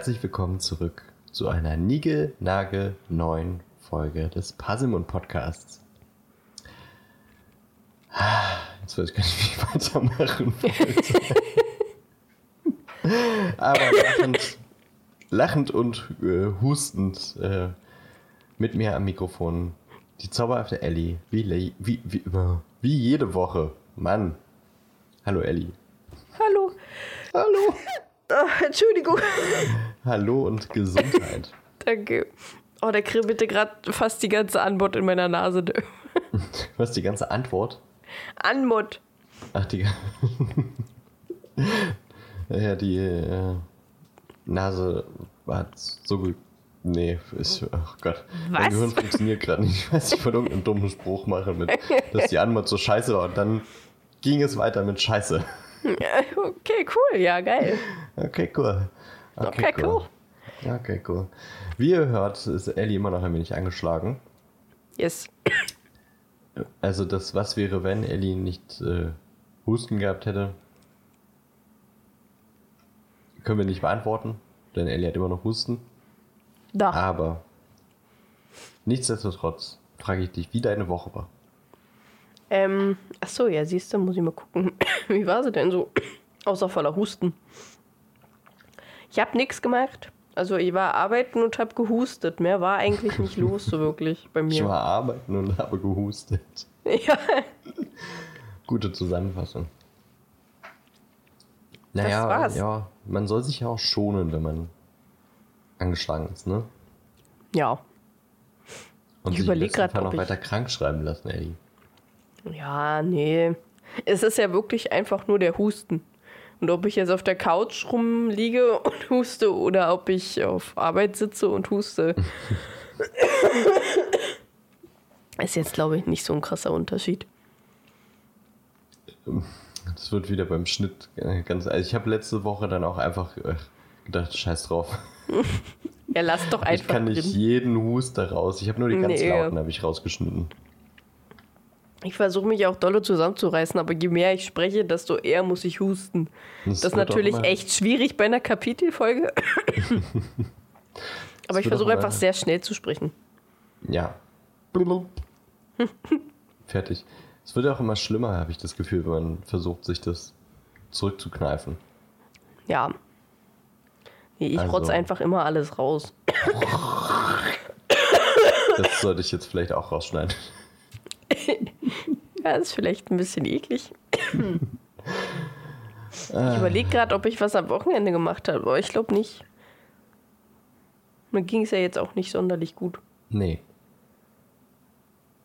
herzlich willkommen zurück zu einer nige-nage neuen Folge des Pasimon Podcasts. Jetzt weiß ich gar nicht, wie ich weitermachen wollte. Aber lachend, lachend und äh, hustend äh, mit mir am Mikrofon die zauberhafte Ellie, wie, wie, wie, wie jede Woche. Mann. Hallo Ellie. Hallo. Hallo. Entschuldigung. Hallo und Gesundheit. Danke. Oh, der kribbelte gerade fast die ganze Antwort in meiner Nase. Was, die ganze Antwort? Anmut. Ach, die. ja, die äh, Nase hat so gut. Nee, ich, oh Gott. Was? Mein Gehirn funktioniert gerade nicht. Ich weiß, ich wollte irgendeinen dummen Spruch machen, mit, dass die Anmut so scheiße war und dann ging es weiter mit Scheiße. Okay, cool. Ja, geil. Okay, cool. Okay, cool. Okay, cool. Wie ihr hört, ist Ellie immer noch ein wenig angeschlagen. Yes. Also das Was wäre, wenn Ellie nicht äh, Husten gehabt hätte, können wir nicht beantworten, denn Ellie hat immer noch Husten. Da. Aber nichtsdestotrotz frage ich dich, wie deine Woche war. Ähm, ach so, ja, siehst du, muss ich mal gucken. Wie war sie denn so? Außer voller Husten. Ich habe nichts gemacht. Also ich war arbeiten und habe gehustet. Mehr war eigentlich nicht los so wirklich bei Ich mir. war arbeiten und habe gehustet. Ja, Gute Zusammenfassung. Naja, war's. ja, man soll sich ja auch schonen, wenn man angeschlagen ist, ne? ja. Und Ich sich überleg im besten grad, Fall ob noch ich- weiter krank schreiben lassen, Ellie. Ja, nee. Es ist ja wirklich einfach nur der Husten. Und ob ich jetzt auf der Couch rumliege und huste oder ob ich auf Arbeit sitze und huste, ist jetzt, glaube ich, nicht so ein krasser Unterschied. Das wird wieder beim Schnitt ganz. Also ich habe letzte Woche dann auch einfach äh, gedacht, scheiß drauf. Ja, lass doch Ich einfach kann nicht drin. jeden Huster raus. Ich habe nur die ganz Nee. lauten habe ich rausgeschnitten. Ich versuche mich auch dolle zusammenzureißen, aber je mehr ich spreche, desto eher muss ich husten. Das, ist wird auch natürlich echt schwierig bei einer Kapitelfolge. aber ich versuche einfach sehr schnell zu sprechen. Ja. Fertig. Es wird auch immer schlimmer, habe ich das Gefühl, wenn man versucht, sich das zurückzukneifen. Ja. Nee, ich Also- rotze einfach immer alles raus. Das sollte ich jetzt vielleicht auch rausschneiden. Ja, ist vielleicht ein bisschen eklig. Ah. Ich überlege gerade, ob ich was am Wochenende gemacht habe, aber ich glaube nicht. Mir ging es ja jetzt auch nicht sonderlich gut. Nee.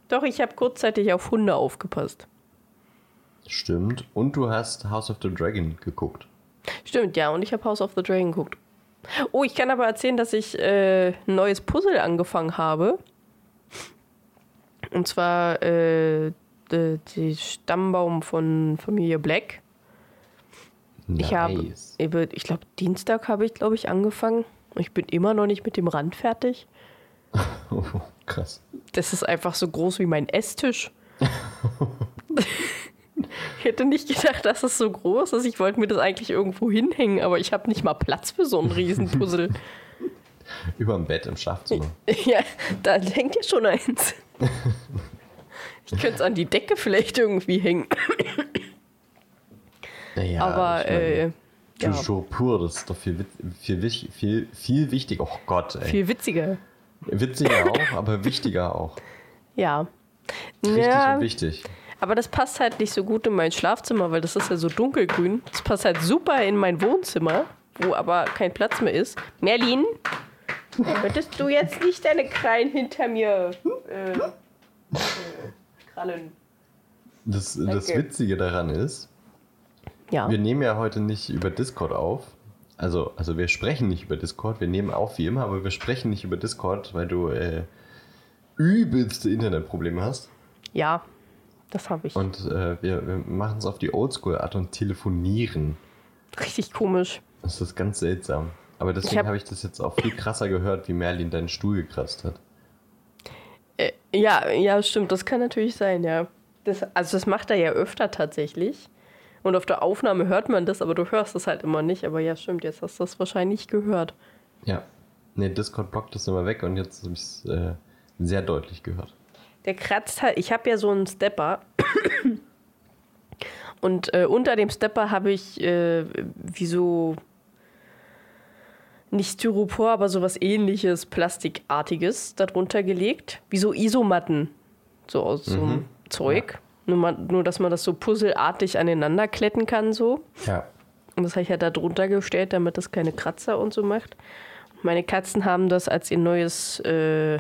Doch, ich habe kurzzeitig auf Hunde aufgepasst. Stimmt. Und du hast House of the Dragon geguckt. Stimmt, ja, und ich habe House of the Dragon geguckt. Oh, ich kann aber erzählen, dass ich äh, ein neues Puzzle angefangen habe. Und zwar äh, die, die Stammbaum von Familie Black. Ich habe, Nice. ich glaube, Dienstag habe ich, glaube ich, angefangen. Ich bin immer noch nicht mit dem Rand fertig. Oh, krass. Das ist einfach so groß wie mein Esstisch. ich hätte nicht gedacht, dass es so groß ist. Ich wollte mir das eigentlich irgendwo hinhängen, aber ich habe nicht mal Platz für so ein Riesenpuzzle. Über dem Bett im Schlafzimmer. ja, da hängt ja schon eins. Ich könnte es an die Decke vielleicht irgendwie hängen. Naja, aber, äh, ja, pur, das ist doch viel, viel, viel, viel wichtiger. Oh Gott, ey. viel witziger. Witziger auch, aber wichtiger auch. Ja. Richtig ja, und wichtig. aber das passt halt nicht so gut in mein Schlafzimmer, weil das ist ja so dunkelgrün. Das passt halt super in mein Wohnzimmer, wo aber kein Platz mehr ist. Merlin, könntest du jetzt nicht deine Krallen hinter mir äh, äh, krallen? Das, das. Witzige daran ist, Ja. wir nehmen ja heute nicht über Discord auf. Also, also wir sprechen nicht über Discord, wir nehmen auf wie immer, aber wir sprechen nicht über Discord, weil du äh, übelste Internetprobleme hast. Ja, das habe ich. Und äh, wir, wir machen es auf die Oldschool-Art und telefonieren. Richtig komisch. Das ist ganz seltsam. Aber deswegen hab- habe ich das jetzt auch viel krasser gehört, wie Merlin deinen Stuhl gekratzt hat. Ja, ja, stimmt, das kann natürlich sein, ja. Das, also das macht er ja öfter tatsächlich. Und auf der Aufnahme hört man das, aber du hörst es halt immer nicht. Aber ja, stimmt, jetzt hast du das wahrscheinlich gehört. Ja. Nee, Discord blockt das immer weg und jetzt habe ich es äh, sehr deutlich gehört. Der kratzt halt. Ich habe ja so einen Stepper. Und äh, unter dem Stepper habe ich äh, wie so nicht Styropor, aber sowas ähnliches, Plastikartiges darunter gelegt. Wie so Isomatten. So aus so einem Zeug. Ja. Nur, man, nur, dass man das so puzzelartig aneinander kletten kann, so. Ja. Und das habe ich ja da drunter gestellt, damit das keine Kratzer und so macht. Meine Katzen haben das als ihr neues, äh, äh,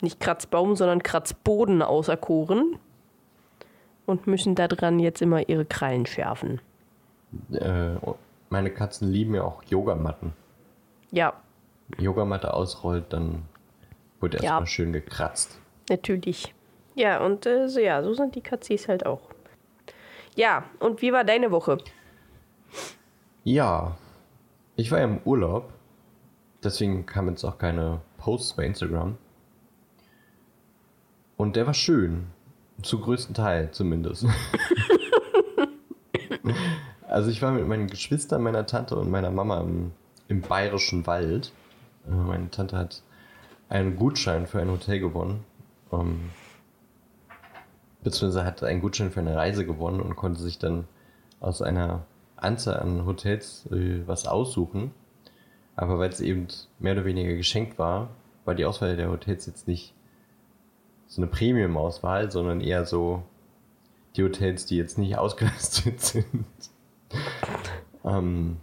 nicht Kratzbaum, sondern Kratzboden auserkoren. Und müssen daran jetzt immer ihre Krallen schärfen. Äh, meine Katzen lieben ja auch Yogamatten. Ja, Yogamatte ausrollt, dann wird erstmal Ja. schön gekratzt. natürlich. Ja, und äh, so, ja, so sind die Katzis halt auch. Ja, und wie war deine Woche? Ja, ich war ja im Urlaub, deswegen kamen jetzt auch keine Posts bei Instagram. Und der war schön, zum größten Teil zumindest. also ich war mit meinen Geschwistern, meiner Tante und meiner Mama im, im bayerischen Wald. Äh, Meine Tante hat einen Gutschein für ein Hotel gewonnen. Ähm, beziehungsweise hat einen Gutschein für eine Reise gewonnen und konnte sich dann aus einer Anzahl an Hotels äh, was aussuchen. Aber weil es eben mehr oder weniger geschenkt war, war die Auswahl der Hotels jetzt nicht so eine Premium-Auswahl, sondern eher so die Hotels, die jetzt nicht ausgelastet sind. ähm,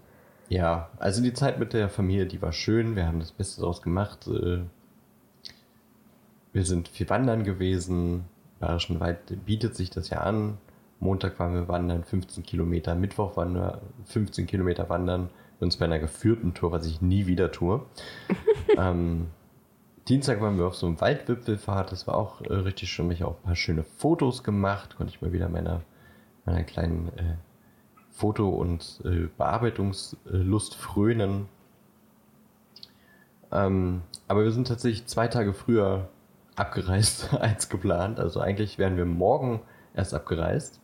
ja, also die Zeit mit der Familie, die war schön. Wir haben das Beste daraus gemacht. Äh, wir sind viel wandern gewesen. Bayerischen Wald bietet sich das ja an. Montag waren wir wandern, 15 Kilometer. Mittwoch waren wir 15 Kilometer wandern. Und zwar bei einer geführten Tour, was ich nie wieder tue. ähm, Dienstag waren wir auf so einem Waldwipfelfahrt. Das war auch äh, richtig schön. Ich auch ein paar schöne Fotos gemacht. Konnte ich mal wieder meiner, meiner kleinen äh, Foto- und äh, Bearbeitungslust frönen. Ähm, aber wir sind tatsächlich zwei Tage früher abgereist als geplant. Also eigentlich wären wir morgen erst abgereist.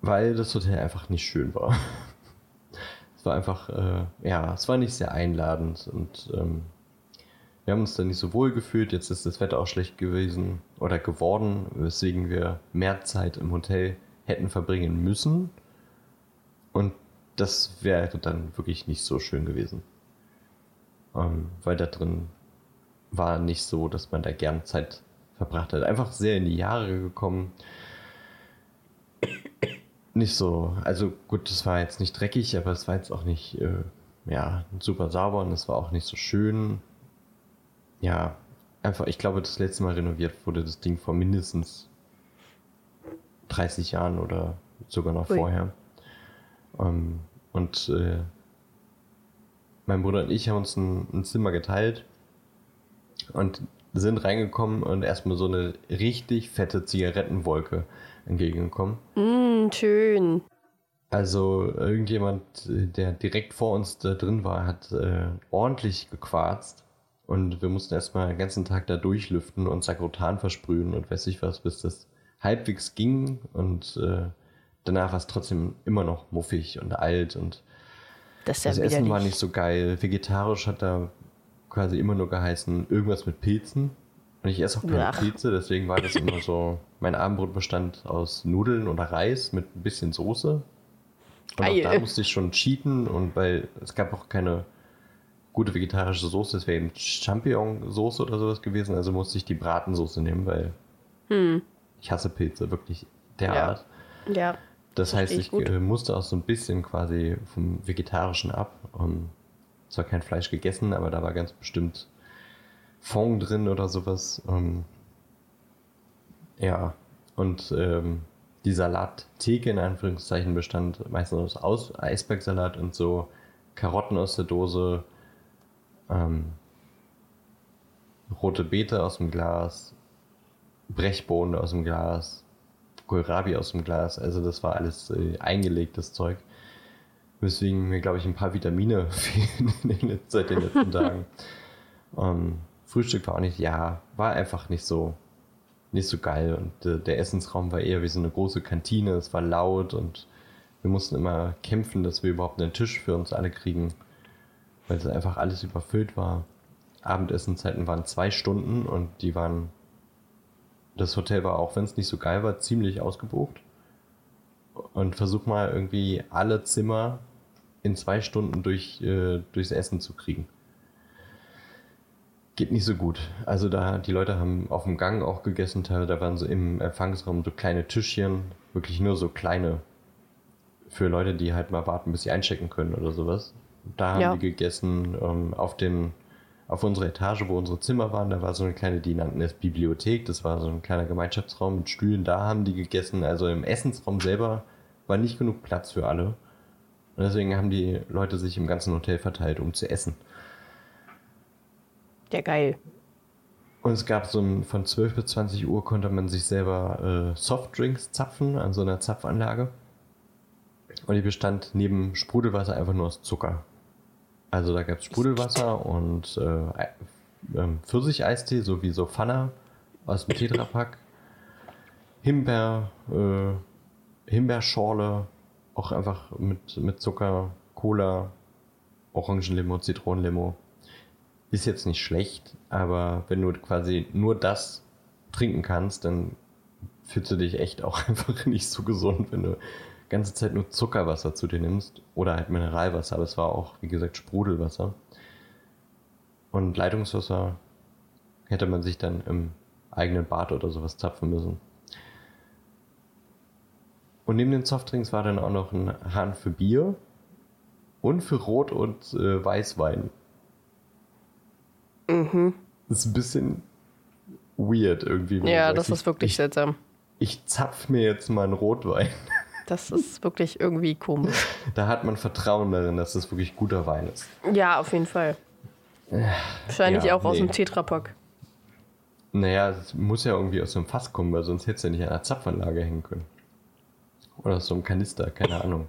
Weil das Hotel einfach nicht schön war. Es war einfach, äh, ja, es war nicht sehr einladend und ähm, wir haben uns da nicht so wohl gefühlt. Jetzt ist das Wetter auch schlecht gewesen oder geworden, weswegen wir mehr Zeit im Hotel hätten verbringen müssen. Und das wäre dann wirklich nicht so schön gewesen. Ähm, weil da drin war nicht so, dass man da gern Zeit verbracht hat. Einfach sehr in die Jahre gekommen. Nicht so, also gut, das war jetzt nicht dreckig, aber es war jetzt auch nicht, äh, ja, super sauber und es war auch nicht so schön. Ja, einfach, ich glaube, das letzte Mal renoviert wurde das Ding vor mindestens 30 Jahren oder sogar noch Ui. vorher. Ähm, und äh, mein Bruder und ich haben uns ein, ein Zimmer geteilt und sind reingekommen und erstmal so eine richtig fette Zigarettenwolke entgegengekommen. Mm, schön. Also irgendjemand, der direkt vor uns da drin war, hat äh, ordentlich gequarzt und wir mussten erstmal den ganzen Tag da durchlüften und Sakrotan versprühen und weiß ich was, bis das halbwegs ging und äh, danach war es trotzdem immer noch muffig und alt und Das ist ja das Essen war nicht so geil. Vegetarisch hat da quasi immer nur geheißen, irgendwas mit Pilzen. Und ich esse auch keine Ach. Pilze, deswegen war das immer so. Mein Abendbrot bestand aus Nudeln oder Reis mit ein bisschen Soße. Und auch da musste ich schon cheaten und weil es gab auch keine gute vegetarische Soße, es wäre eben Champignon-Soße oder sowas gewesen, also musste ich die Bratensoße nehmen, weil Hm. Ich hasse Pilze, wirklich Ja. derart. Ja. Das heißt, ich gut. äh, musste auch so ein bisschen quasi vom Vegetarischen ab. Um, zwar kein Fleisch gegessen, aber da war ganz bestimmt Fond drin oder sowas. Um, ja, und ähm, die Salattheke in Anführungszeichen bestand meistens aus Eisbergsalat und so Karotten aus der Dose, ähm, rote Beete aus dem Glas, Brechbohnen aus dem Glas, Kohlrabi aus dem Glas. Also das war alles äh, eingelegtes Zeug. Weswegen mir, glaube ich, ein paar Vitamine fehlen den, seit den letzten Tagen. Ähm, Frühstück war auch nicht, ja, war einfach nicht so nicht so geil. Und äh, der Essensraum war eher wie so eine große Kantine. Es war laut und wir mussten immer kämpfen, dass wir überhaupt einen Tisch für uns alle kriegen, weil es einfach alles überfüllt war. Abendessenzeiten waren zwei Stunden und die waren. Das Hotel war auch, wenn es nicht so geil war, ziemlich ausgebucht. Und versuch mal irgendwie alle Zimmer in zwei Stunden durch, äh, durchs Essen zu kriegen. Geht nicht so gut. Also da, die Leute haben auf dem Gang auch gegessen, da waren so im Empfangsraum so kleine Tischchen, wirklich nur so kleine für Leute, die halt mal warten, bis sie einchecken können oder sowas. Da haben Ja. die gegessen. Ähm, auf den, auf unserer Etage, wo unsere Zimmer waren, da war so eine kleine, die nannten es Bibliothek. Das war so ein kleiner Gemeinschaftsraum mit Stühlen. Da haben die gegessen. Also im Essensraum selber war nicht genug Platz für alle. Und deswegen haben die Leute sich im ganzen Hotel verteilt, um zu essen. Ja, geil. Und es gab so ein, von 12 bis 20 Uhr konnte man sich selber äh, Softdrinks zapfen an so einer Zapfanlage. Und die bestand neben Sprudelwasser einfach nur aus Zucker. Also da gab es Sprudelwasser und äh, ähm, Pfirsicheistee sowie so Pfanner aus dem Tetrapack. Himbeer, äh, Himbeerschorle, auch einfach mit, mit Zucker, Cola, Orangenlimo, Zitronenlimo. Ist jetzt nicht schlecht, aber wenn du quasi nur das trinken kannst, dann fühlst du dich echt auch einfach nicht so gesund, wenn du ganze Zeit nur Zuckerwasser zu dir nimmst oder halt Mineralwasser, aber es war auch, wie gesagt, Sprudelwasser. Und Leitungswasser hätte man sich dann im eigenen Bad oder sowas zapfen müssen. Und neben den Softdrinks war dann auch noch ein Hahn für Bier und für Rot- und äh, Weißwein. Mhm. Das ist ein bisschen weird irgendwie. Ja, das ist ich- wirklich Ich, seltsam. ich zapf mir jetzt mal einen Rotwein. Das ist wirklich irgendwie komisch. Da hat man Vertrauen darin, dass das wirklich guter Wein ist. Ja, auf jeden Fall. Wahrscheinlich ja, auch aus nee. dem Tetrapack. Naja, es muss ja irgendwie aus so einem Fass kommen, weil sonst hättest du ja nicht an einer Zapfanlage hängen können. Oder aus so einem Kanister, keine Ahnung.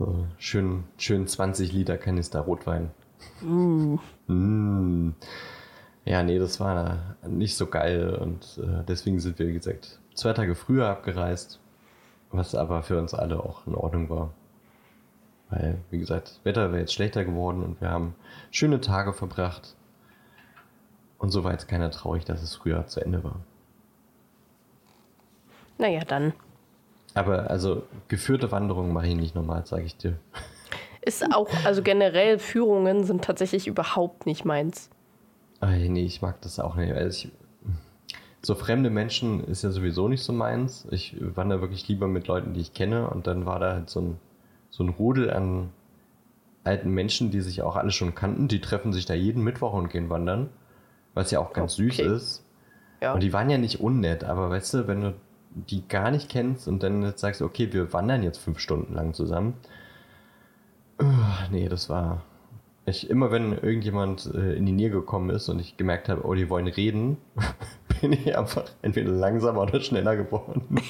So schön, schön 20 Liter Kanister Rotwein. Mm. Ja, nee, das war nicht so geil und äh, deswegen sind wir, wie gesagt, zwei Tage früher abgereist, was aber für uns alle auch in Ordnung war. Weil, wie gesagt, das Wetter wäre jetzt schlechter geworden und wir haben schöne Tage verbracht. Und so war jetzt keiner traurig, dass es früher zu Ende war. Naja, dann. Aber also geführte Wanderungen mache ich nicht normal, sage ich dir. Ist auch, also generell Führungen sind tatsächlich überhaupt nicht meins. Ay, nee, ich mag das auch nicht. Also ich, so fremde Menschen ist ja sowieso nicht so meins. Ich wandere wirklich lieber mit Leuten, die ich kenne. Und dann war da halt so ein, so ein Rudel an alten Menschen, die sich auch alle schon kannten. Die treffen sich da jeden Mittwoch und gehen wandern. Was ja auch ganz süß Okay. ist. Ja. Und die waren ja nicht unnett, aber weißt du, wenn du die gar nicht kennst und dann jetzt sagst, okay, wir wandern jetzt fünf Stunden lang zusammen. Nee, das war. Ich, immer wenn irgendjemand äh, in die Nähe gekommen ist und ich gemerkt habe, oh, die wollen reden, bin ich einfach entweder langsamer oder schneller geworden.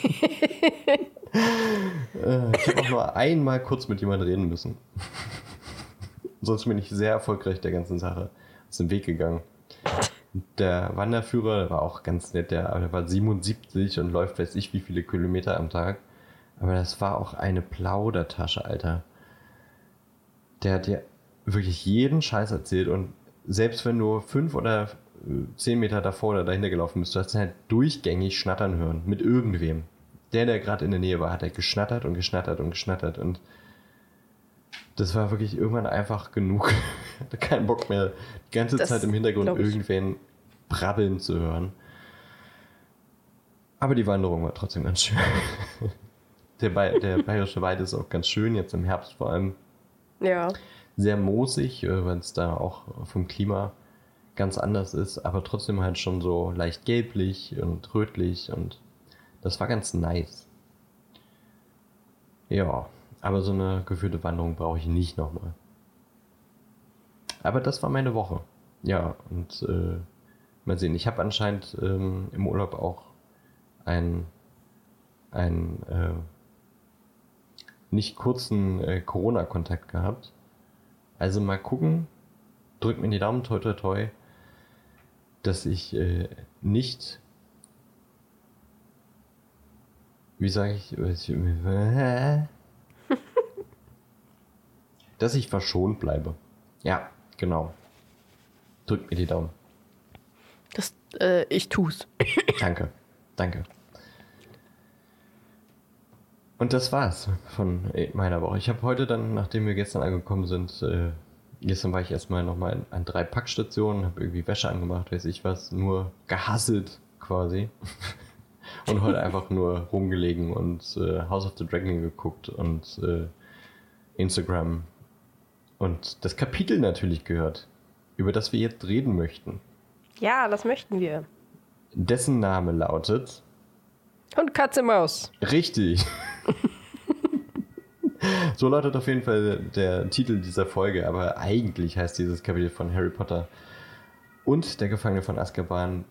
äh, ich habe auch nur einmal kurz mit jemandem reden müssen. Sonst bin ich sehr erfolgreich der ganzen Sache aus dem Weg gegangen. Der Wanderführer der war auch ganz nett, der, der war 77 und läuft weiß ich wie viele Kilometer am Tag. Aber das war auch eine Plaudertasche, Alter. Der hat dir wirklich jeden Scheiß erzählt und selbst wenn du fünf oder zehn Meter davor oder dahinter gelaufen bist, du hast ihn halt durchgängig schnattern hören mit irgendwem. Der, der gerade in der Nähe war, hat er geschnattert und geschnattert und geschnattert und das war wirklich irgendwann einfach genug. Ich hatte keinen Bock mehr, die ganze Das Zeit im Hintergrund irgendwen brabbeln zu hören. Aber die Wanderung war trotzdem ganz schön. Der, Bay der Bayerische Wald ist auch ganz schön, jetzt im Herbst vor allem Ja. sehr moosig, äh, weil es da auch vom Klima ganz anders ist, aber trotzdem halt schon so leicht gelblich und rötlich und das war ganz nice. Ja, aber so eine geführte Wanderung brauche ich nicht nochmal. Aber das war meine Woche. Ja, und äh, mal sehen, ich habe anscheinend ähm, im Urlaub auch ein, ein äh, nicht kurzen äh, Corona-Kontakt gehabt. Also mal gucken, drückt mir die Daumen, toi toi toi, dass ich äh, nicht, wie sage ich, dass ich verschont bleibe. Ja, genau. Drückt mir die Daumen. Das, äh, ich tu's. danke, danke. Und das war's von äh, meiner Woche. Ich habe heute dann, nachdem wir gestern angekommen sind, äh, gestern war ich erstmal nochmal an, drei Packstationen, habe irgendwie Wäsche angemacht, weiß ich was, nur gehasselt quasi. und heute einfach nur rumgelegen und äh, House of the Dragon geguckt und äh, Instagram und das Kapitel natürlich gehört, über das wir jetzt reden möchten. Ja, das möchten wir. Dessen Name lautet Und Katze Maus. Richtig. so lautet auf jeden Fall der Titel dieser Folge, aber eigentlich heißt dieses Kapitel von Harry Potter und der Gefangene von Azkaban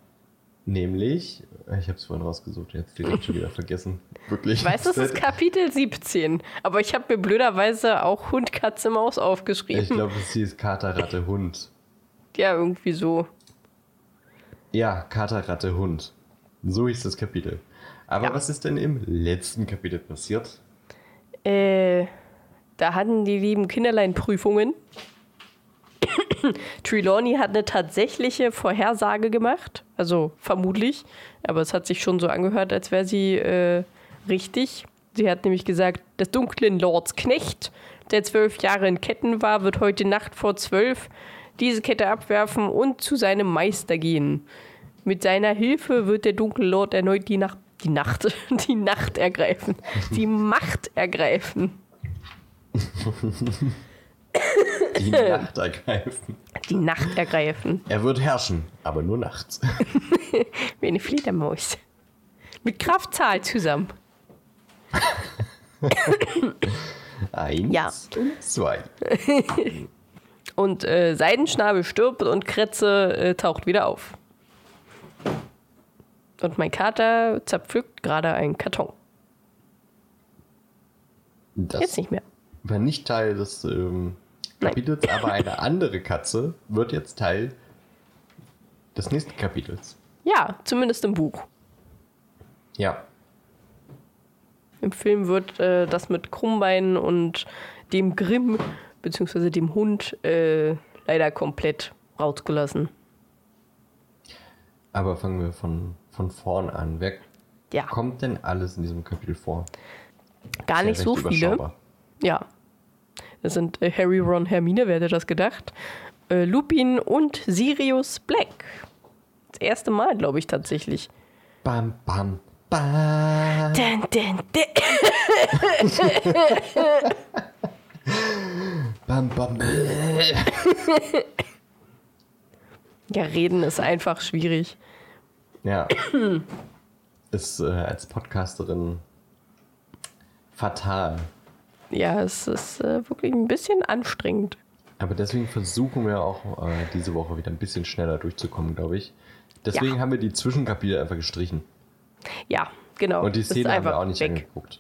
nämlich, ich habe es vorhin rausgesucht, jetzt direkt schon wieder vergessen. Wirklich. Ich weiß, das ist Kapitel 17, aber ich habe mir blöderweise auch Hund, Katze, Maus aufgeschrieben. Ich glaube, es hieß Kater, Ratte, Hund. Ja, irgendwie so. Ja, Kater, Ratte, Hund. So hieß das Kapitel. Aber Ja. was ist denn im letzten Kapitel passiert? Äh, da hatten die lieben Kinderlein Prüfungen. Trelawney hat eine tatsächliche Vorhersage gemacht, also vermutlich, aber es hat sich schon so angehört, als wäre sie äh, richtig. Sie hat nämlich gesagt, des dunklen Lords Knecht, der zwölf Jahre in Ketten war, wird heute Nacht vor zwölf diese Kette abwerfen und zu seinem Meister gehen. Mit seiner Hilfe wird der dunkle Lord erneut die Nacht, die Nacht, die Nacht ergreifen, die Macht ergreifen. Die Nacht ergreifen. Die Nacht ergreifen. Er wird herrschen, aber nur nachts. Wie eine Fledermaus. Mit Kraftzahl zusammen. Eins Ja. und zwei. Und äh, Seidenschnabel stirbt und Kretze äh, taucht wieder auf. Und mein Kater zerpflückt gerade einen Karton. Das Jetzt nicht mehr. War nicht Teil des ähm, Nein. Kapitels, aber eine andere Katze wird jetzt Teil des nächsten Kapitels. Ja, zumindest im Buch. Ja, Im Film wird äh, das mit Krummbein und dem Grimm, beziehungsweise dem Hund, äh, leider komplett rausgelassen. aber fangen wir von, von vorn an. Wer Ja, kommt denn alles in diesem Kapitel vor? gar ja nicht so viele. Ja. Das sind äh, Harry, Ron, Hermine, wer hätte das gedacht? Äh, Lupin und Sirius Black. Das erste Mal, glaube ich, tatsächlich. Bam, bam, bam. Dun, dun, dun. Bam, bam. Ja, reden ist einfach schwierig. Ja. Ist äh, als Podcasterin fatal. Ja, es ist äh, wirklich ein bisschen anstrengend. Aber deswegen versuchen wir auch äh, diese Woche wieder ein bisschen schneller durchzukommen, glaube ich. Deswegen Ja. haben wir die Zwischenkapitel einfach gestrichen. Ja, genau. Und die Szene haben wir auch nicht weg. angeguckt.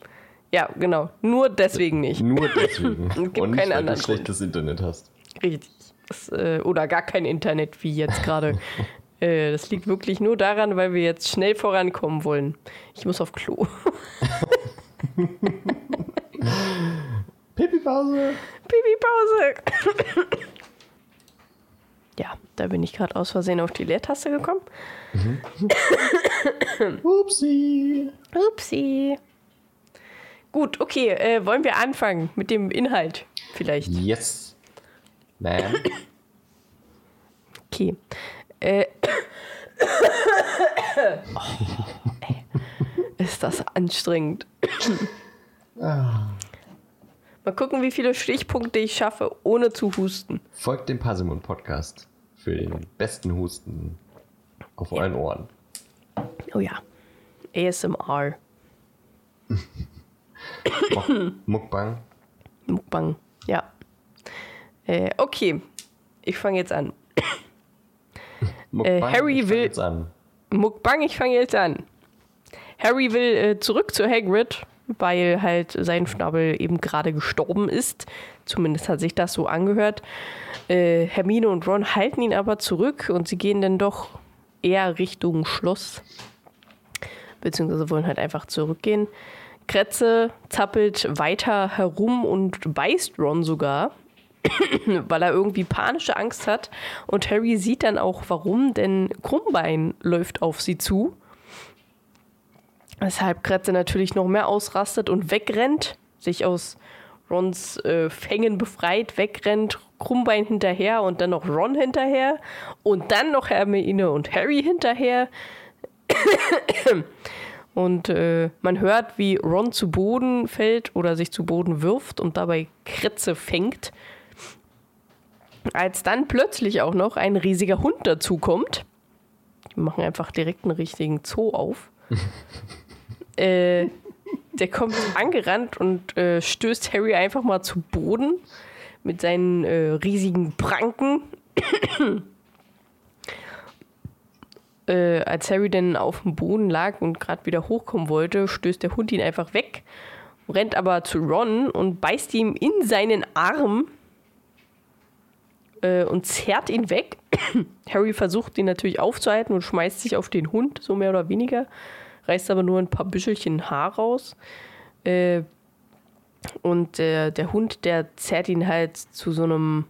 Ja, genau. Nur deswegen nicht. Nur deswegen. Gibt Und nicht, keinen weil du anderen schlechtes Internet hast. Richtig. Das, äh, oder gar kein Internet wie jetzt gerade. äh, das liegt wirklich nur daran, weil wir jetzt schnell vorankommen wollen. Ich muss auf Klo. Pipi-Pause. Pipi-Pause. ja, da bin ich gerade aus Versehen auf die Leertaste gekommen. Upsi. Upsi. Gut, okay. Äh, wollen wir anfangen mit dem Inhalt vielleicht? Yes. Man. Okay. Äh. Oh, ey. Ist das anstrengend. Mal gucken, wie viele Stichpunkte ich schaffe, ohne zu husten. Folgt dem Pasimon Podcast für den besten Husten auf euren Ohren. Oh ja. ASMR. Muk- Mukbang. Mukbang. Ja. Äh, okay. Ich fange jetzt an. Mukbang. Harry ich fang will- Jetzt an. Mukbang, ich fange jetzt an. Harry will äh, zurück zu Hagrid, weil halt sein Schnabel eben gerade gestorben ist. Zumindest hat sich das so angehört. Äh, Hermine und Ron halten ihn aber zurück und sie gehen dann doch eher Richtung Schloss. beziehungsweise wollen halt einfach zurückgehen. Kretze zappelt weiter herum und beißt Ron sogar, weil er irgendwie panische Angst hat. Und Harry sieht dann auch warum, denn Krummbein läuft auf sie zu. Weshalb Kretze natürlich noch mehr ausrastet und wegrennt, sich aus Rons äh, Fängen befreit, wegrennt, Krummbein hinterher und dann noch Ron hinterher und dann noch Hermine und Harry hinterher. und äh, man hört, wie Ron zu Boden fällt oder sich zu Boden wirft und dabei Kretze fängt. Als dann plötzlich auch noch ein riesiger Hund dazukommt. Die machen einfach direkt einen richtigen Zoo auf. äh, der kommt angerannt und äh, stößt Harry einfach mal zu Boden mit seinen äh, riesigen Pranken. äh, als Harry dann auf dem Boden lag und gerade wieder hochkommen wollte, stößt der Hund ihn einfach weg, rennt aber zu Ron und beißt ihm in seinen Arm äh, und zerrt ihn weg. Harry versucht ihn natürlich aufzuhalten und schmeißt sich auf den Hund, so mehr oder weniger reißt aber nur ein paar Büschelchen Haar raus. Äh, und der, der Hund, der zerrt ihn halt zu so einem,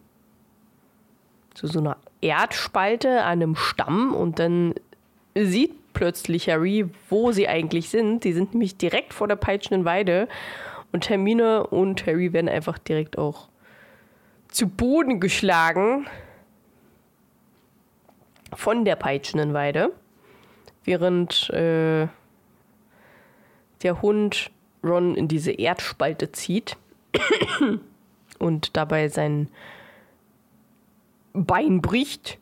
zu so einer Erdspalte an einem Stamm und dann sieht plötzlich Harry, wo sie eigentlich sind. Die sind nämlich direkt vor der peitschenden Weide und Hermine und Harry werden einfach direkt auch zu Boden geschlagen von der peitschenden Weide, während äh, der Hund Ron in diese Erdspalte zieht und dabei sein Bein bricht.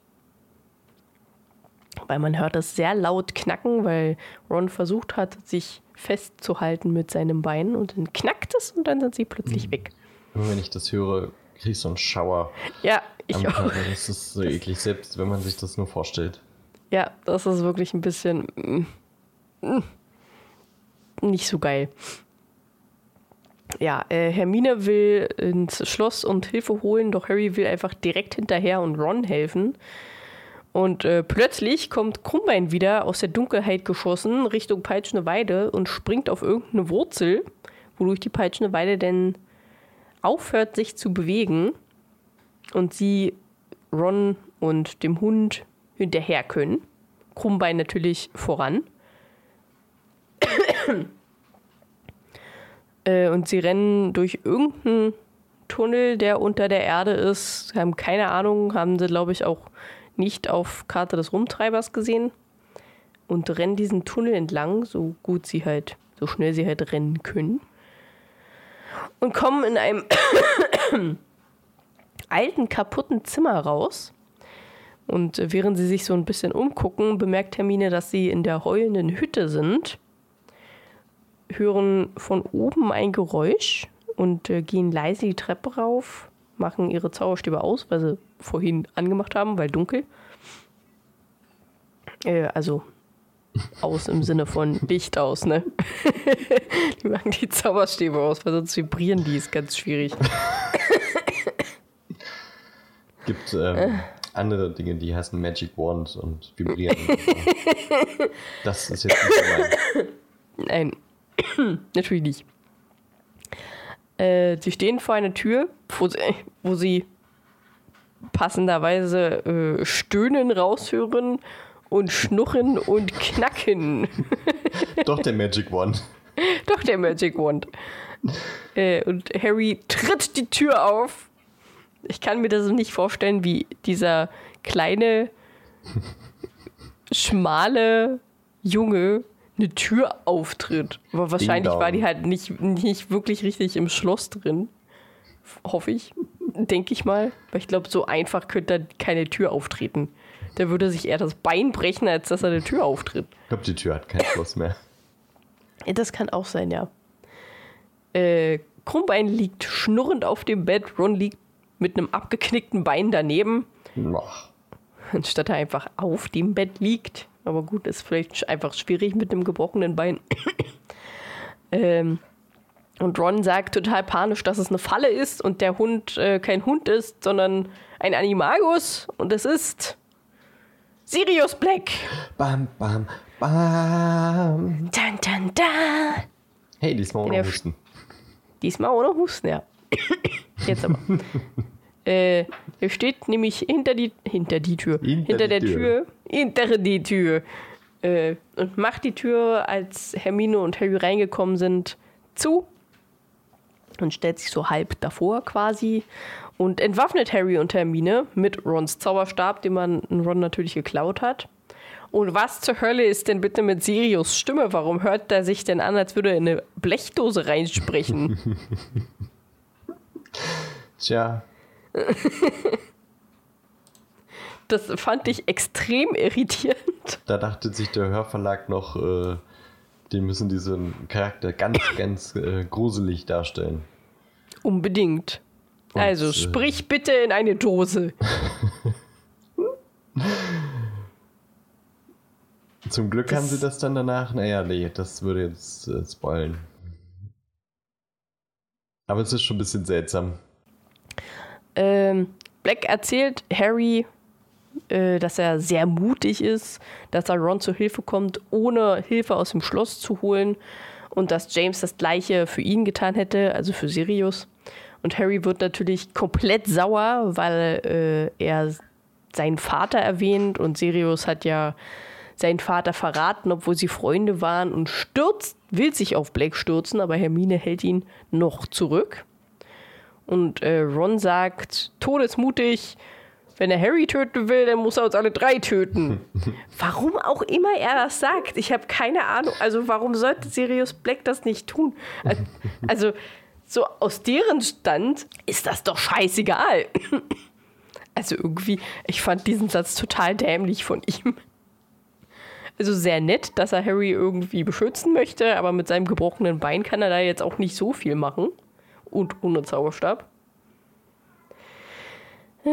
Weil man hört das sehr laut knacken, weil Ron versucht hat, sich festzuhalten mit seinem Bein und dann knackt es und dann sind sie plötzlich mhm. weg. Wenn ich das höre, kriege ich so einen Schauer. Ja, ich auch. Das ist so eklig, selbst wenn man sich das nur vorstellt. Ja, das ist wirklich ein bisschen. Mm, mm nicht so geil. Ja, äh, Hermine will ins Schloss und Hilfe holen, doch Harry will einfach direkt hinterher und Ron helfen. Und äh, plötzlich kommt Krummbein wieder aus der Dunkelheit geschossen Richtung Peitschende Weide und springt auf irgendeine Wurzel, wodurch die Peitschende Weide denn aufhört, sich zu bewegen und sie Ron und dem Hund hinterher können. Krummbein natürlich voran. Äh, und sie rennen durch irgendeinen Tunnel, der unter der Erde ist. Haben keine Ahnung, haben sie, glaube ich, auch nicht auf Karte des Rumtreibers gesehen. Und rennen diesen Tunnel entlang, so gut sie halt, so schnell sie halt rennen können. Und kommen in einem alten, kaputten Zimmer raus. Und während sie sich so ein bisschen umgucken, bemerkt Hermine, dass sie in der heulenden Hütte sind hören von oben ein Geräusch und äh, gehen leise die Treppe rauf, machen ihre Zauberstäbe aus, weil sie vorhin angemacht haben, weil dunkel. Äh, also aus im Sinne von Licht aus, ne? die machen die Zauberstäbe aus, weil sonst vibrieren die, ist ganz schwierig. Gibt ähm, andere Dinge, die heißen Magic Wand und vibrieren. das ist jetzt nicht so mein. Nein, Natürlich nicht. Äh, sie stehen vor einer Tür, wo sie, wo sie passenderweise äh, Stöhnen raushören und Schnurren und Knacken. Doch der Magic Wand. Doch der Magic Wand. Äh, und Harry tritt die Tür auf. Ich kann mir das nicht vorstellen, wie dieser kleine, schmale Junge eine Tür auftritt. Aber wahrscheinlich war die halt nicht, nicht wirklich richtig im Schloss drin. Hoffe ich. Denke ich mal. Weil ich glaube, so einfach könnte da keine Tür auftreten. Der würde sich eher das Bein brechen, als dass er eine Tür auftritt. Ich glaube, die Tür hat kein Schloss mehr. Das kann auch sein, ja. Äh, Krummbein liegt schnurrend auf dem Bett. Ron liegt mit einem abgeknickten Bein daneben. Ach. Anstatt er einfach auf dem Bett liegt. Aber gut, ist vielleicht einfach schwierig mit dem gebrochenen Bein. ähm, und Ron sagt total panisch, dass es eine Falle ist und der Hund äh, kein Hund ist, sondern ein Animagus. Und es ist Sirius Black. Bam, bam, bam. Dun, dun, dun. Hey, diesmal ohne Husten. Diesmal ohne Husten, ja. Jetzt aber. äh, er steht nämlich hinter die, hinter die Tür. Hinter Hinter, die der Tür. Tür. Hinter die Tür. Äh, und macht die Tür, als Hermine und Harry reingekommen sind, zu. Und stellt sich so halb davor quasi. Und entwaffnet Harry und Hermine mit Rons Zauberstab, den man Ron natürlich geklaut hat. Und was zur Hölle ist denn bitte mit Sirius Stimme? Warum hört er sich denn an, als würde er in eine Blechdose reinsprechen? Tja, Das fand ich extrem irritierend. da dachte sich der Hörverlag noch, äh, die müssen diesen Charakter ganz, ganz äh, gruselig darstellen. Unbedingt. Und, also äh, sprich bitte in eine Dose. Zum Glück Das- haben sie das dann danach. Naja, nee, das würde jetzt äh, spoilen. Aber es ist schon ein bisschen seltsam. Ähm, Black erzählt Harry, äh, dass er sehr mutig ist, dass er Ron zur Hilfe kommt, ohne Hilfe aus dem Schloss zu holen und dass James das gleiche für ihn getan hätte, also für Sirius. Und Harry wird natürlich komplett sauer, weil äh, er seinen Vater erwähnt und Sirius hat ja seinen Vater verraten, obwohl sie Freunde waren und stürzt, will sich auf Black stürzen, aber Hermine hält ihn noch zurück. Und äh, Ron sagt, todesmutig, wenn er Harry töten will, dann muss er uns alle drei töten. warum auch immer er das sagt. Ich habe keine Ahnung. Also warum sollte Sirius Black das nicht tun? Al- Also so aus deren Stand ist das doch scheißegal. Also irgendwie, ich fand diesen Satz total dämlich von ihm. Also sehr nett, dass er Harry irgendwie beschützen möchte, aber mit seinem gebrochenen Bein kann er da jetzt auch nicht so viel machen. Und ohne Zauberstab.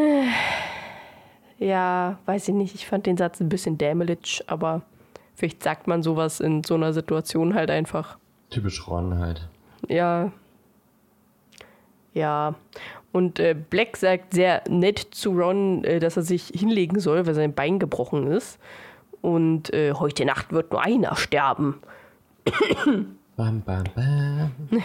Ja, weiß ich nicht. Ich fand den Satz ein bisschen dämelig, aber vielleicht sagt man sowas in so einer Situation halt einfach. Typisch Ron halt. Ja. Ja. Und äh, Black sagt sehr nett zu Ron, äh, dass er sich hinlegen soll, weil sein Bein gebrochen ist. Und äh, heute Nacht wird nur einer sterben. Bam, bam, bam.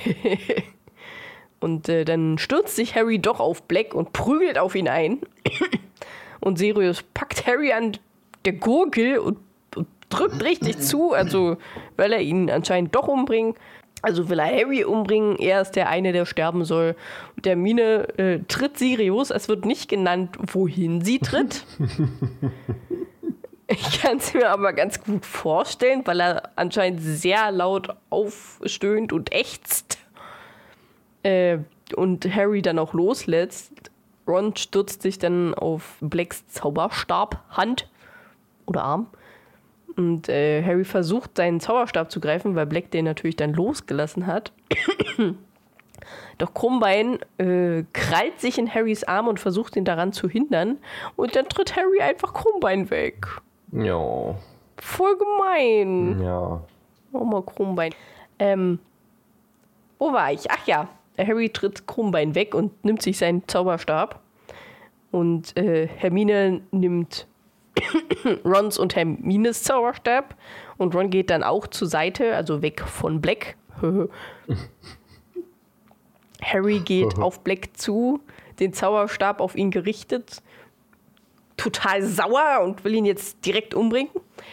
Und äh, dann stürzt sich Harry doch auf Black und prügelt auf ihn ein. Und Sirius packt Harry an der Gurgel und, und drückt richtig zu, also weil er ihn anscheinend doch umbringen. Also will er Harry umbringen, er ist der eine, der sterben soll. Und der Mine äh, tritt Sirius, es wird nicht genannt, wohin sie tritt. Ich kann es mir aber ganz gut vorstellen, weil er anscheinend sehr laut aufstöhnt und ächzt. Äh, und Harry dann auch loslässt. Ron stürzt sich dann auf Blacks Zauberstab, Hand oder Arm. Und äh, Harry versucht, seinen Zauberstab zu greifen, weil Black den natürlich dann losgelassen hat. Doch Krummbein äh, krallt sich in Harrys Arm und versucht ihn daran zu hindern. Und dann tritt Harry einfach Krummbein weg. Ja, Voll gemein. ja. Oh mal Krummbein. Ähm, wo war ich? Ach ja, Harry tritt Krummbein weg und nimmt sich seinen Zauberstab. Und äh, Hermine nimmt Rons und Hermines Zauberstab. Und Ron geht dann auch zur Seite, also weg von Black. Harry geht auf Black zu, den Zauberstab auf ihn gerichtet. Total sauer und will ihn jetzt direkt umbringen.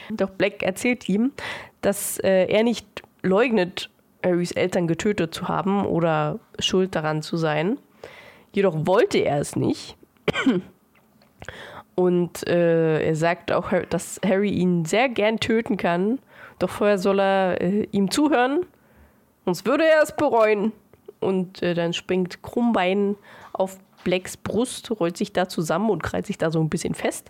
Doch Black erzählt ihm, dass äh, er nicht leugnet, Harrys Eltern getötet zu haben oder schuld daran zu sein. Jedoch wollte er es nicht. Und äh, er sagt auch, dass Harry ihn sehr gern töten kann. Doch vorher soll er äh, ihm zuhören, sonst würde er es bereuen. Und äh, dann springt Krummbein auf Blacks Brust, rollt sich da zusammen und krallt sich da so ein bisschen fest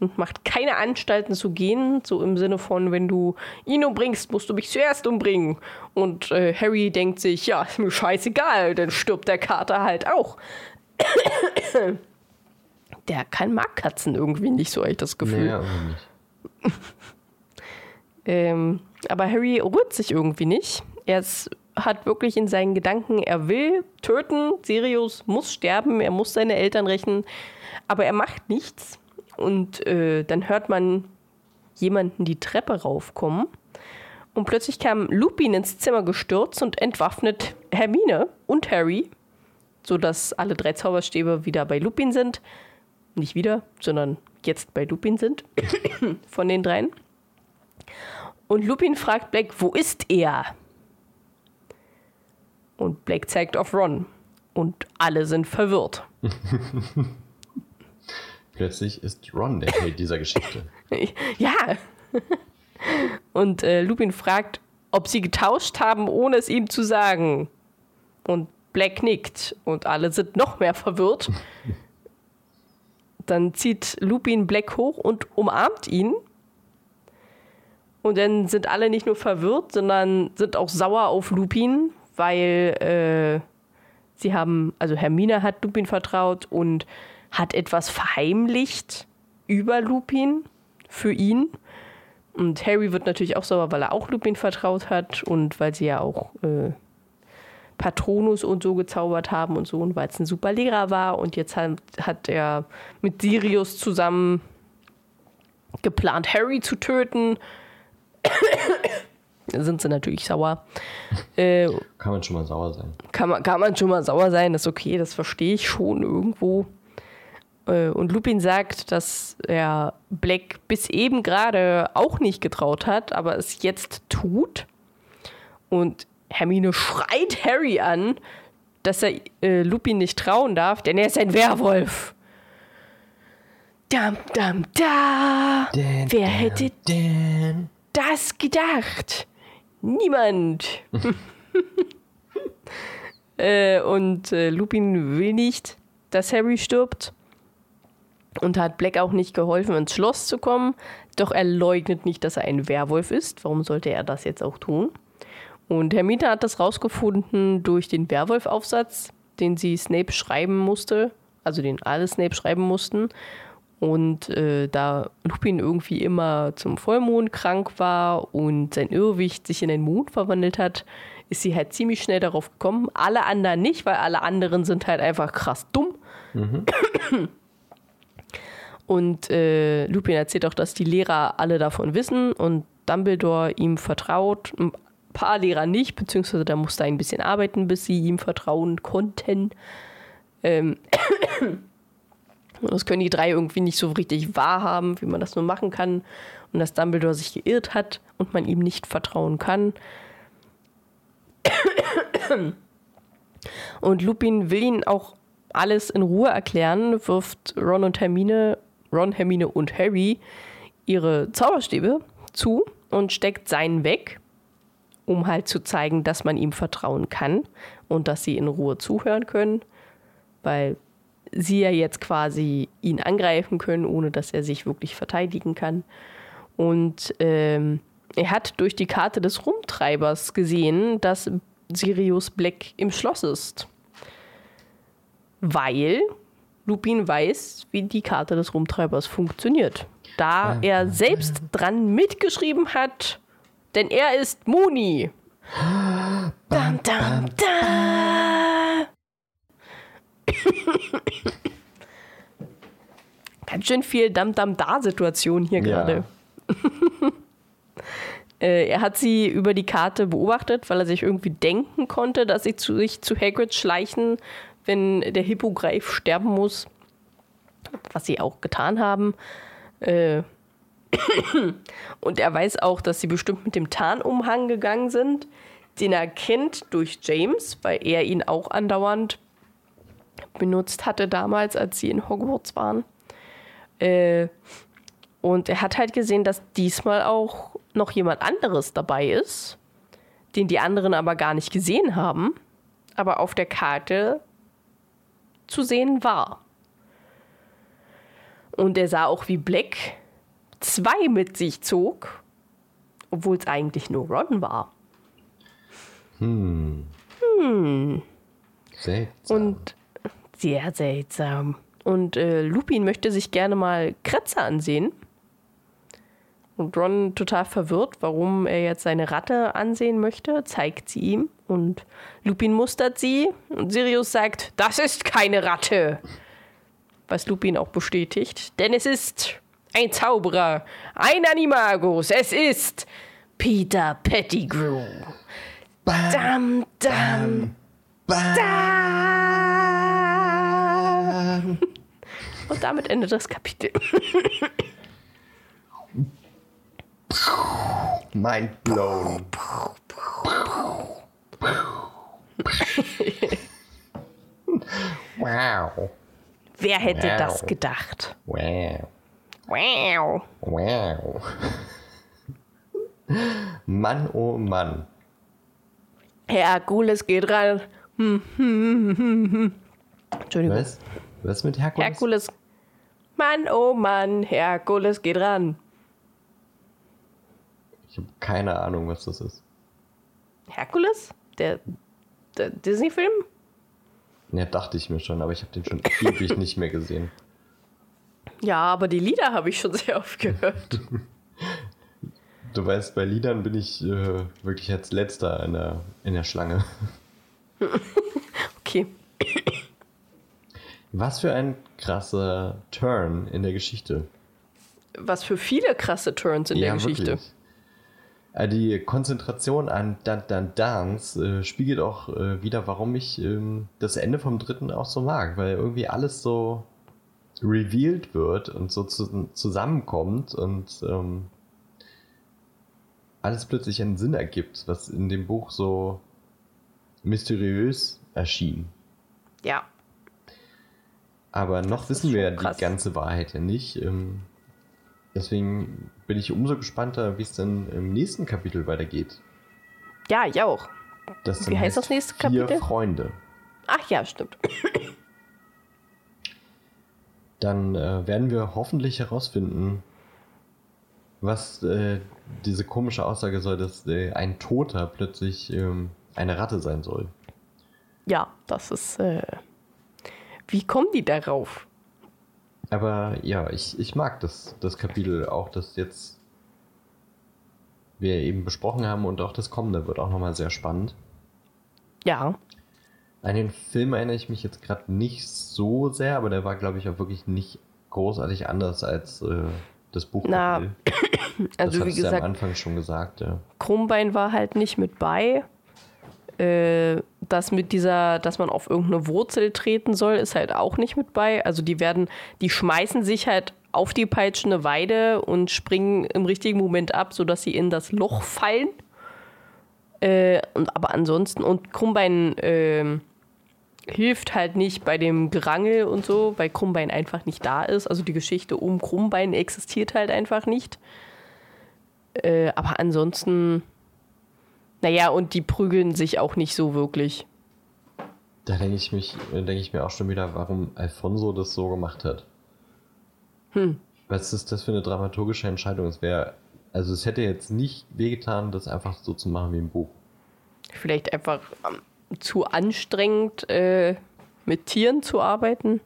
und macht keine Anstalten zu gehen, so im Sinne von, wenn du ihn umbringst, musst du mich zuerst umbringen. Und äh, Harry denkt sich, ja, ist mir scheißegal, dann stirbt der Kater halt auch. der kann mag Katzen irgendwie nicht, so habe ich das Gefühl. Nee, nicht. Ähm, aber Harry rührt sich irgendwie nicht. Er ist, hat wirklich in seinen Gedanken, er will töten, Sirius muss sterben, er muss seine Eltern rächen, aber er macht nichts. und äh, dann hört man jemanden die Treppe raufkommen. Und plötzlich kam Lupin ins Zimmer gestürzt und entwaffnet Hermine und Harry, sodass alle drei Zauberstäbe wieder bei Lupin sind. Nicht wieder, sondern jetzt bei Lupin sind. von den dreien. Und Lupin fragt Black, wo ist er? Und Black zeigt auf Ron. Und alle sind verwirrt. Plötzlich ist Ron der Held dieser Geschichte. ja. Und äh, Lupin fragt, ob sie getauscht haben, ohne es ihm zu sagen. Und Black nickt und alle sind noch mehr verwirrt. Dann zieht Lupin Black hoch und umarmt ihn. Und dann sind alle nicht nur verwirrt, sondern sind auch sauer auf Lupin, weil äh, sie haben, also Hermine hat Lupin vertraut und hat etwas verheimlicht über Lupin für ihn. Und Harry wird natürlich auch sauer, weil er auch Lupin vertraut hat und weil sie ja auch äh, Patronus und so gezaubert haben und so und weil es ein super Lehrer war. Und jetzt hat, hat er mit Sirius zusammen geplant, Harry zu töten. Sind sie natürlich sauer. Äh, kann man schon mal sauer sein. Kann man, kann man schon mal sauer sein, das ist okay, das verstehe ich schon irgendwo. Äh, und Lupin sagt, dass er Black bis eben gerade auch nicht getraut hat, aber es jetzt tut. Und Hermine schreit Harry an, dass er äh, Lupin nicht trauen darf, denn er ist ein Werwolf. Dam, dam, da. Wer hätte dan. das gedacht? Niemand. äh, und äh, Lupin will nicht, dass Harry stirbt und hat Black auch nicht geholfen, ins Schloss zu kommen. Doch er leugnet nicht, dass er ein Werwolf ist. Warum sollte er das jetzt auch tun? Und Hermine hat das rausgefunden durch den Werwolf-Aufsatz, den sie Snape schreiben musste, also den alle Snape schreiben mussten. Und äh, da Lupin irgendwie immer zum Vollmond krank war und sein Irrwicht sich in den Mond verwandelt hat, ist sie halt ziemlich schnell darauf gekommen. Alle anderen nicht, weil alle anderen sind halt einfach krass dumm. Mhm. Und äh, Lupin erzählt auch, dass die Lehrer alle davon wissen und Dumbledore ihm vertraut. Ein paar Lehrer nicht, beziehungsweise da musste er ein bisschen arbeiten, bis sie ihm vertrauen konnten. Ähm das können die drei irgendwie nicht so richtig wahrhaben, wie man das nur machen kann. Und dass Dumbledore sich geirrt hat und man ihm nicht vertrauen kann. Und Lupin will ihn auch alles in Ruhe erklären, wirft Ron und Hermine Ron, Hermine und Harry ihre Zauberstäbe zu und steckt seinen weg, um halt zu zeigen, dass man ihm vertrauen kann und dass sie in Ruhe zuhören können, weil sie ja jetzt quasi ihn angreifen können, ohne dass er sich wirklich verteidigen kann. Und ähm, er hat durch die Karte des Rumtreibers gesehen, dass Sirius Black im Schloss ist. Weil Lupin weiß, wie die Karte des Rumtreibers funktioniert. Da er selbst dran mitgeschrieben hat, denn er ist Muni. Dam, dam, da. Ganz schön viel Dam-Dam-Da-Situation hier ja. gerade. äh, er hat sie über die Karte beobachtet, weil er sich irgendwie denken konnte, dass sie zu, sich zu Hagrid schleichen wenn der Hippogreif sterben muss, was sie auch getan haben. Äh und er weiß auch, dass sie bestimmt mit dem Tarnumhang gegangen sind, den er kennt durch James, weil er ihn auch andauernd benutzt hatte damals, als sie in Hogwarts waren. Äh und er hat halt gesehen, dass diesmal auch noch jemand anderes dabei ist, den die anderen aber gar nicht gesehen haben. Aber auf der Karte zu sehen war. Und er sah auch, wie Black zwei mit sich zog, obwohl es eigentlich nur Ron war. Hm. Hm. Seltsam. Und sehr seltsam. Und äh, Lupin möchte sich gerne mal Kratzer ansehen. Und Ron total verwirrt, warum er jetzt seine Ratte ansehen möchte, zeigt sie ihm und Lupin mustert sie und Sirius sagt, das ist keine Ratte. was Lupin auch bestätigt. Denn es ist ein Zauberer, ein Animagus, es ist Peter Pettigrew. Dam, dam, dam. Und damit endet das Kapitel. Mind blown. wow. Wer hätte Wow. das gedacht? Wow. Wow. Wow. Mann, oh Mann. Herkules geht ran. Hm, hm, hm, hm, hm. Entschuldigung. Was? Was mit Herkules? Herkules. Mann, oh Mann, Herkules geht ran. Ich habe keine Ahnung, was das ist. Herkules? Der, der Disney-Film? Ja, dachte ich mir schon, aber ich habe den schon ewig nicht mehr gesehen. Ja, aber die Lieder habe ich schon sehr oft gehört. Du weißt, bei Liedern bin ich äh, wirklich als letzter in der, in der Schlange. Okay. Was für ein krasser Turn in der Geschichte. Was für viele krasse Turns in der Geschichte. wirklich. Äh, Die Konzentration an Dan Dan Dance äh, spiegelt auch äh, wieder, warum ich ähm, das Ende vom dritten auch so mag, weil irgendwie alles so revealed wird und so zu, zusammenkommt und ähm, alles plötzlich einen Sinn ergibt, was in dem Buch so mysteriös erschien. Ja. Aber noch wissen wir ja krass. die ganze Wahrheit ja nicht. Ähm, deswegen bin ich umso gespannter, wie es dann im nächsten Kapitel weitergeht. Ja, ich auch. Das Wie heißt das nächste Vier Kapitel? Freunde. Ach ja, stimmt. Dann äh, werden wir hoffentlich herausfinden, was äh, diese komische Aussage soll, dass äh, ein Toter plötzlich ähm, eine Ratte sein soll. Ja, das ist. Wie kommen die darauf? Aber ja, ich, ich mag das, das Kapitel auch, das jetzt wir eben besprochen haben und auch das kommende wird auch nochmal sehr spannend. Ja. An den Film erinnere ich mich jetzt gerade nicht so sehr, aber der war, glaube ich, auch wirklich nicht großartig anders als äh, das Buch. Na, Also, wie das du ja am gesagt, Anfang schon gesagt, ja. Krummbein war halt nicht mit bei. Äh, das mit dieser, dass man auf irgendeine Wurzel treten soll, ist halt auch nicht mit bei. Also die werden, die schmeißen sich halt auf die peitschende Weide und springen im richtigen Moment ab, sodass sie in das Loch fallen. Äh, und, aber ansonsten, und Krummbein ähm, hilft halt nicht bei dem Gerangel und so, weil Krummbein einfach nicht da ist. Also die Geschichte um Krummbein existiert halt einfach nicht. Äh, aber ansonsten, naja, und die prügeln sich auch nicht so wirklich. Da denke ich, mich, äh, denke ich mir auch schon wieder, warum Alfonso das so gemacht hat. Hm. Was ist das für eine dramaturgische Entscheidung? Es wäre, also es hätte jetzt nicht wehgetan, das einfach so zu machen wie im Buch. Vielleicht einfach ähm, zu anstrengend, äh, mit Tieren zu arbeiten.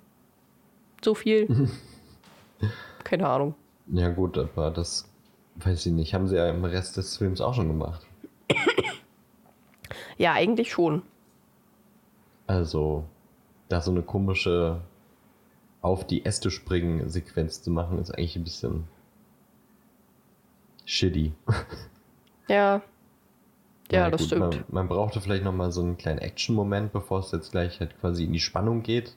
So viel. Keine Ahnung. Ja gut, aber das weiß ich nicht. Haben sie ja im Rest des Films auch schon gemacht. Ja, eigentlich schon. Also, da so eine komische auf die Äste springen Sequenz zu machen, ist eigentlich ein bisschen shitty. Ja. Ja, Na das gut, stimmt. Man, man brauchte vielleicht nochmal so einen kleinen Action-Moment, bevor es jetzt gleich halt quasi in die Spannung geht.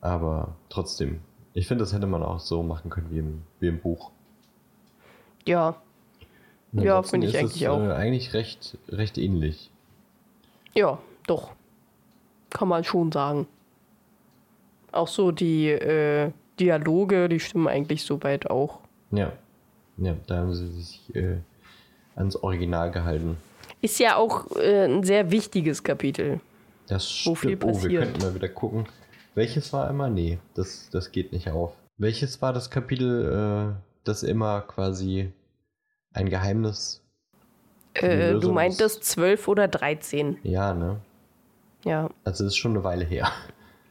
Aber trotzdem, ich finde, das hätte man auch so machen können wie im, wie im Buch. Ja. Und Ja, finde ich eigentlich es, auch. Äh, eigentlich recht, recht ähnlich. Ja, doch. Kann man schon sagen. Auch so die äh, Dialoge, die stimmen eigentlich soweit auch. Ja. Ja, da haben sie sich äh, ans Original gehalten. Ist ja auch äh, ein sehr wichtiges Kapitel. Das Wo stimmt. viel Oh, wir passiert. könnten mal wieder gucken. Welches war immer? Nee, das, das geht nicht auf. Welches war das Kapitel, äh, das immer quasi ein Geheimnis? Äh, du meintest 12 oder 13. Ja, ne? Ja. Also das ist schon eine Weile her.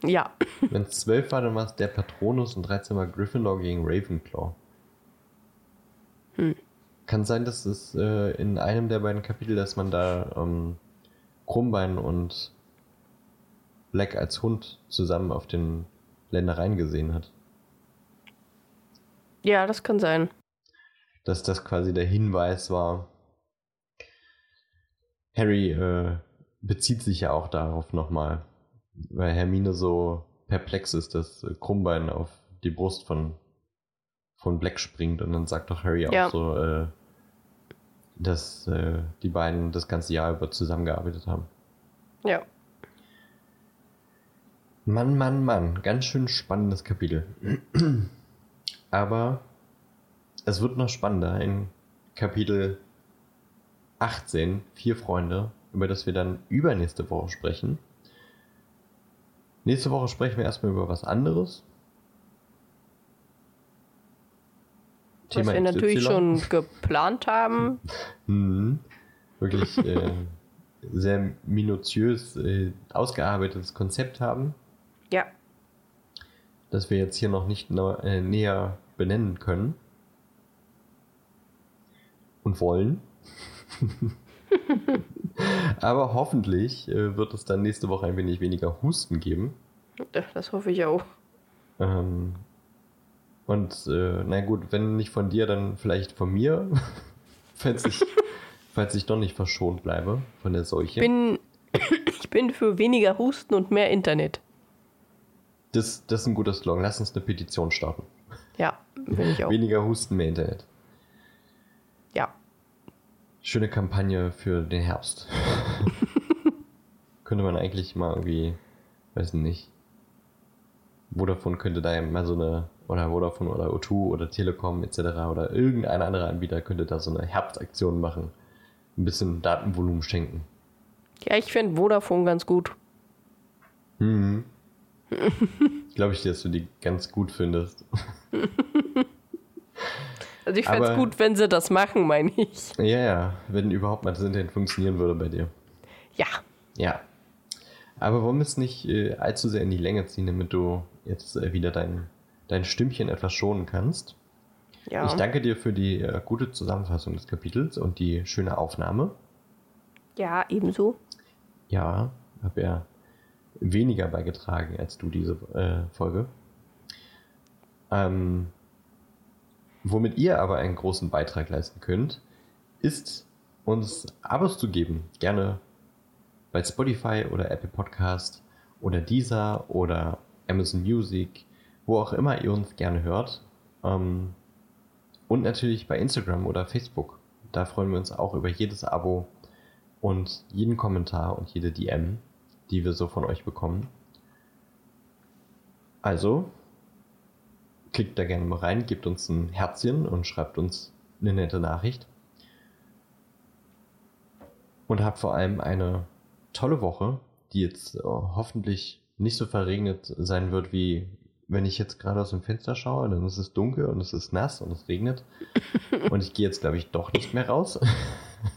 Ja. Wenn es 12 war, dann war es der Patronus und 13 war Gryffindor gegen Ravenclaw. Hm. Kann sein, dass es äh, in einem der beiden Kapitel, dass man da ähm, Krummbein und Black als Hund zusammen auf den Ländereien gesehen hat. Ja, das kann sein. Dass das quasi der Hinweis war. Harry äh, bezieht sich ja auch darauf nochmal, weil Hermine so perplex ist, dass äh, Krummbein auf die Brust von, von Black springt und dann sagt doch Harry Ja. auch so, äh, dass äh, die beiden das ganze Jahr über zusammengearbeitet haben. Ja. Mann, Mann, Mann, ganz schön spannendes Kapitel. Aber es wird noch spannender in Kapitel 18, Vier Freunde, über das wir dann übernächste Woche sprechen. Nächste Woche sprechen wir erstmal über was anderes. Was wir natürlich XY. schon geplant haben. Mhm. Wirklich äh, sehr minutiös äh, ausgearbeitetes Konzept haben, Ja. das wir jetzt hier noch nicht neu- äh, näher benennen können und wollen. Aber hoffentlich äh, wird es dann nächste Woche ein wenig weniger Husten geben. Das hoffe ich auch. Ähm, und äh, na gut, wenn nicht von dir, dann vielleicht von mir, falls ich, falls ich doch nicht verschont bleibe von der Seuche. Bin, ich bin für weniger Husten und mehr Internet. Das, das ist ein guter Slogan. Lass uns eine Petition starten. Ja, bin ich auch. Weniger Husten, mehr Internet. Schöne Kampagne für den Herbst. könnte man eigentlich mal irgendwie, weiß nicht, Vodafone könnte da ja mal so eine, oder Vodafone oder O2 oder Telekom etc. oder irgendein anderer Anbieter könnte da so eine Herbstaktion machen. Ein bisschen Datenvolumen schenken. Ja, ich finde Vodafone ganz gut. Mhm. Glaube ich dir, dass du die ganz gut findest. Also ich fände es gut, wenn sie das machen, meine ich. Ja, ja, wenn überhaupt mal das Internet funktionieren würde bei dir. Ja. Ja. Aber wollen wir es nicht äh, allzu sehr in die Länge ziehen, damit du jetzt äh, wieder dein, dein Stimmchen etwas schonen kannst? Ja. Ich danke dir für die äh, gute Zusammenfassung des Kapitels und die schöne Aufnahme. Ja, ebenso. Ja, habe ja weniger beigetragen als du diese äh, Folge. Ähm, womit ihr aber einen großen Beitrag leisten könnt, ist uns Abos zu geben. Gerne bei Spotify oder Apple Podcast oder Deezer oder Amazon Music, wo auch immer ihr uns gerne hört. Ähm, und natürlich bei Instagram oder Facebook. Da freuen wir uns auch über jedes Abo und jeden Kommentar und jede DM, die wir so von euch bekommen. Also, klickt da gerne mal rein, gebt uns ein Herzchen und schreibt uns eine nette Nachricht. Und habt vor allem eine tolle Woche, die jetzt äh, hoffentlich nicht so verregnet sein wird, wie wenn ich jetzt gerade aus dem Fenster schaue, dann ist es dunkel und es ist nass und es regnet. und ich gehe jetzt, glaube ich, doch nicht mehr raus.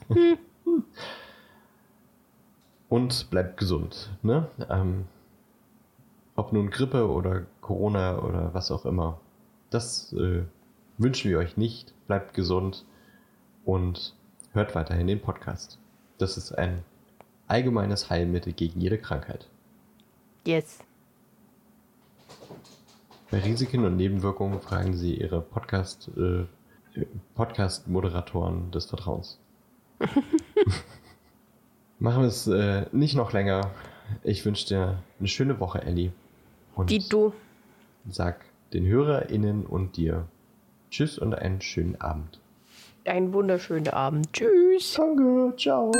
und bleibt gesund. Ne? Ähm, ob nun Grippe oder Corona oder was auch immer. Das äh, wünschen wir euch nicht. Bleibt gesund und hört weiterhin den Podcast. Das ist ein allgemeines Heilmittel gegen jede Krankheit. Yes. Bei Risiken und Nebenwirkungen fragen Sie Ihre Podcast, äh, Podcast-Moderatoren des Vertrauens. Machen wir es äh, nicht noch länger. Ich wünsche dir eine schöne Woche, Ellie. Und Die du. sag den HörerInnen und dir Tschüss und einen schönen Abend. Einen wunderschönen Abend. Tschüss. Danke, ciao.